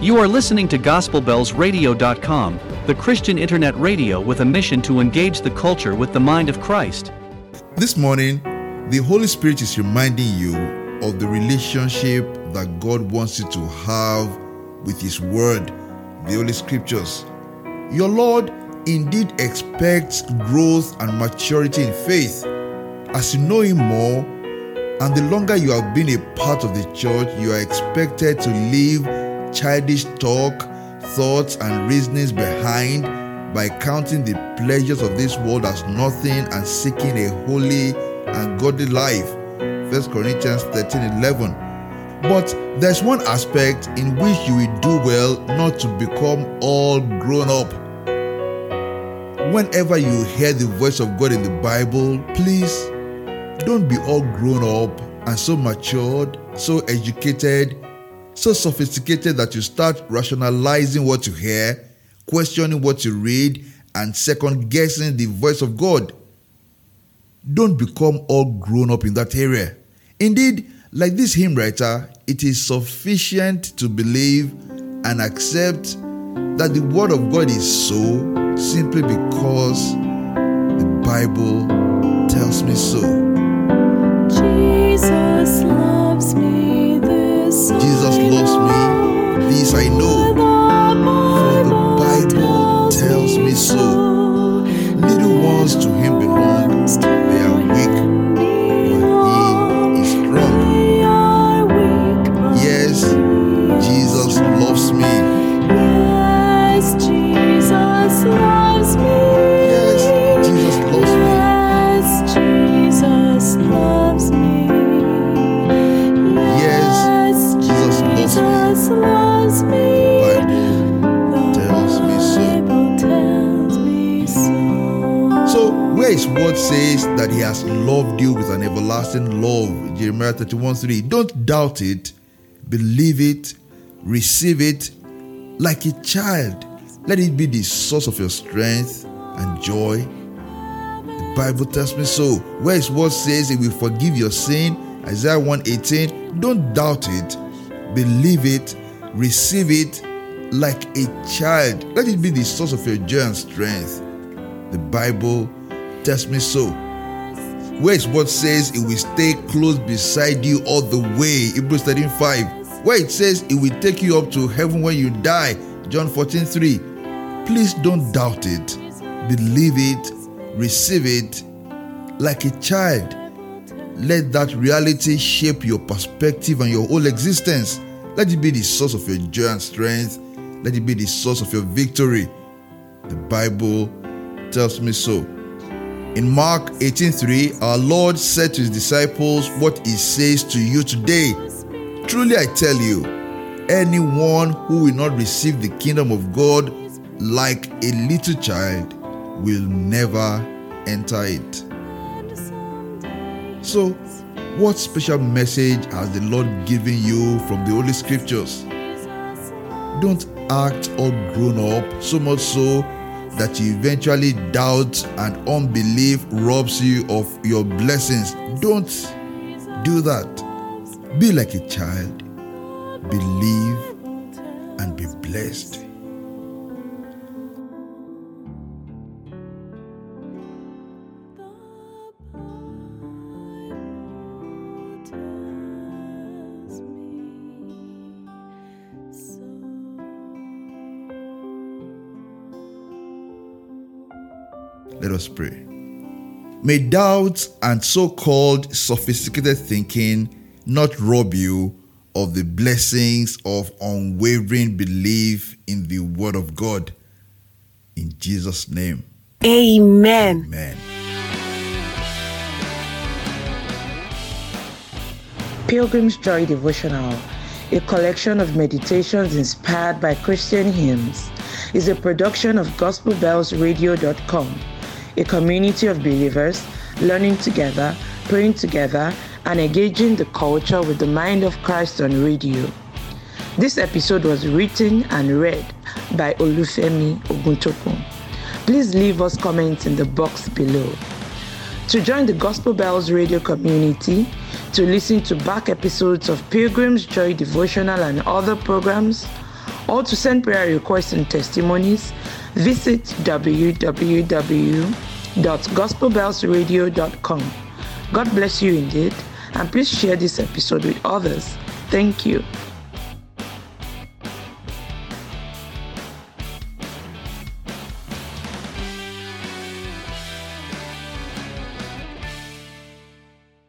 You are listening to GospelBellsRadio.com, the Christian internet radio with a mission to engage the culture with the mind of Christ. This morning, the Holy Spirit is reminding you of the relationship that God wants you to have with His Word, the Holy Scriptures. Your Lord indeed expects growth and maturity in faith. As you know Him more, and the longer you have been a part of the church, you are expected to leave childish talk, thoughts, and reasonings behind by counting the pleasures of this world as nothing and seeking a holy and godly life. 1 Corinthians 13 11. But there's one aspect in which you will do well not to become all grown up. Whenever you hear the voice of God in the Bible, please don't be all grown up and so matured, so educated, so sophisticated that you start rationalizing what you hear, questioning what you read, and second guessing the voice of God. Don't become all grown up in that area. Indeed, like this hymn writer, it is sufficient to believe and accept that the Word of God is so simply because the Bible tells me so. Jesus loves me, word says that he has loved you with an everlasting love, Jeremiah 31 3, don't doubt it, believe it, receive it like a child. Let it be the source of your strength and joy. The Bible tells me so. Where his word says he will forgive your sin, Isaiah 118, don't doubt it, believe it, receive it like a child. Let it be the source of your joy and strength. The Bible tells me so. Where is what says it will stay close beside you all the way, Hebrews 13 5. Where it says it will take you up to heaven when you die, John 14 3. Please don't doubt it. Believe it, receive it like a child. Let that reality shape your perspective and your whole existence. Let it be the source of your joy and strength. Let it be the source of your victory. The Bible tells me so. In Mark 18:3, our Lord said to his disciples what he says to you today. Truly I tell you, anyone who will not receive the kingdom of God like a little child will never enter it. So, what special message has the Lord given you from the Holy Scriptures? Don't act all grown up, so much so that you eventually doubt and unbelief robs you of your blessings. Don't do that. Be like a child, believe, and be blessed. Let us pray. May doubts and so called sophisticated thinking not rob you of the blessings of unwavering belief in the Word of God. In Jesus' name, Amen. amen. Pilgrim's Joy Devotional, a collection of meditations inspired by Christian hymns, is a production of GospelBellsRadio.com, a community of believers learning together, praying together, and engaging the culture with the mind of Christ on radio. This episode was written and read by Olufemi Oguntokun. Please leave us comments in the box below. To join the Gospel Bells radio community, to listen to back episodes of Pilgrim's Joy Devotional and other programs, or to send prayer requests and testimonies, visit www.gospelbellsradio.com. God bless you indeed, and please share this episode with others. Thank you.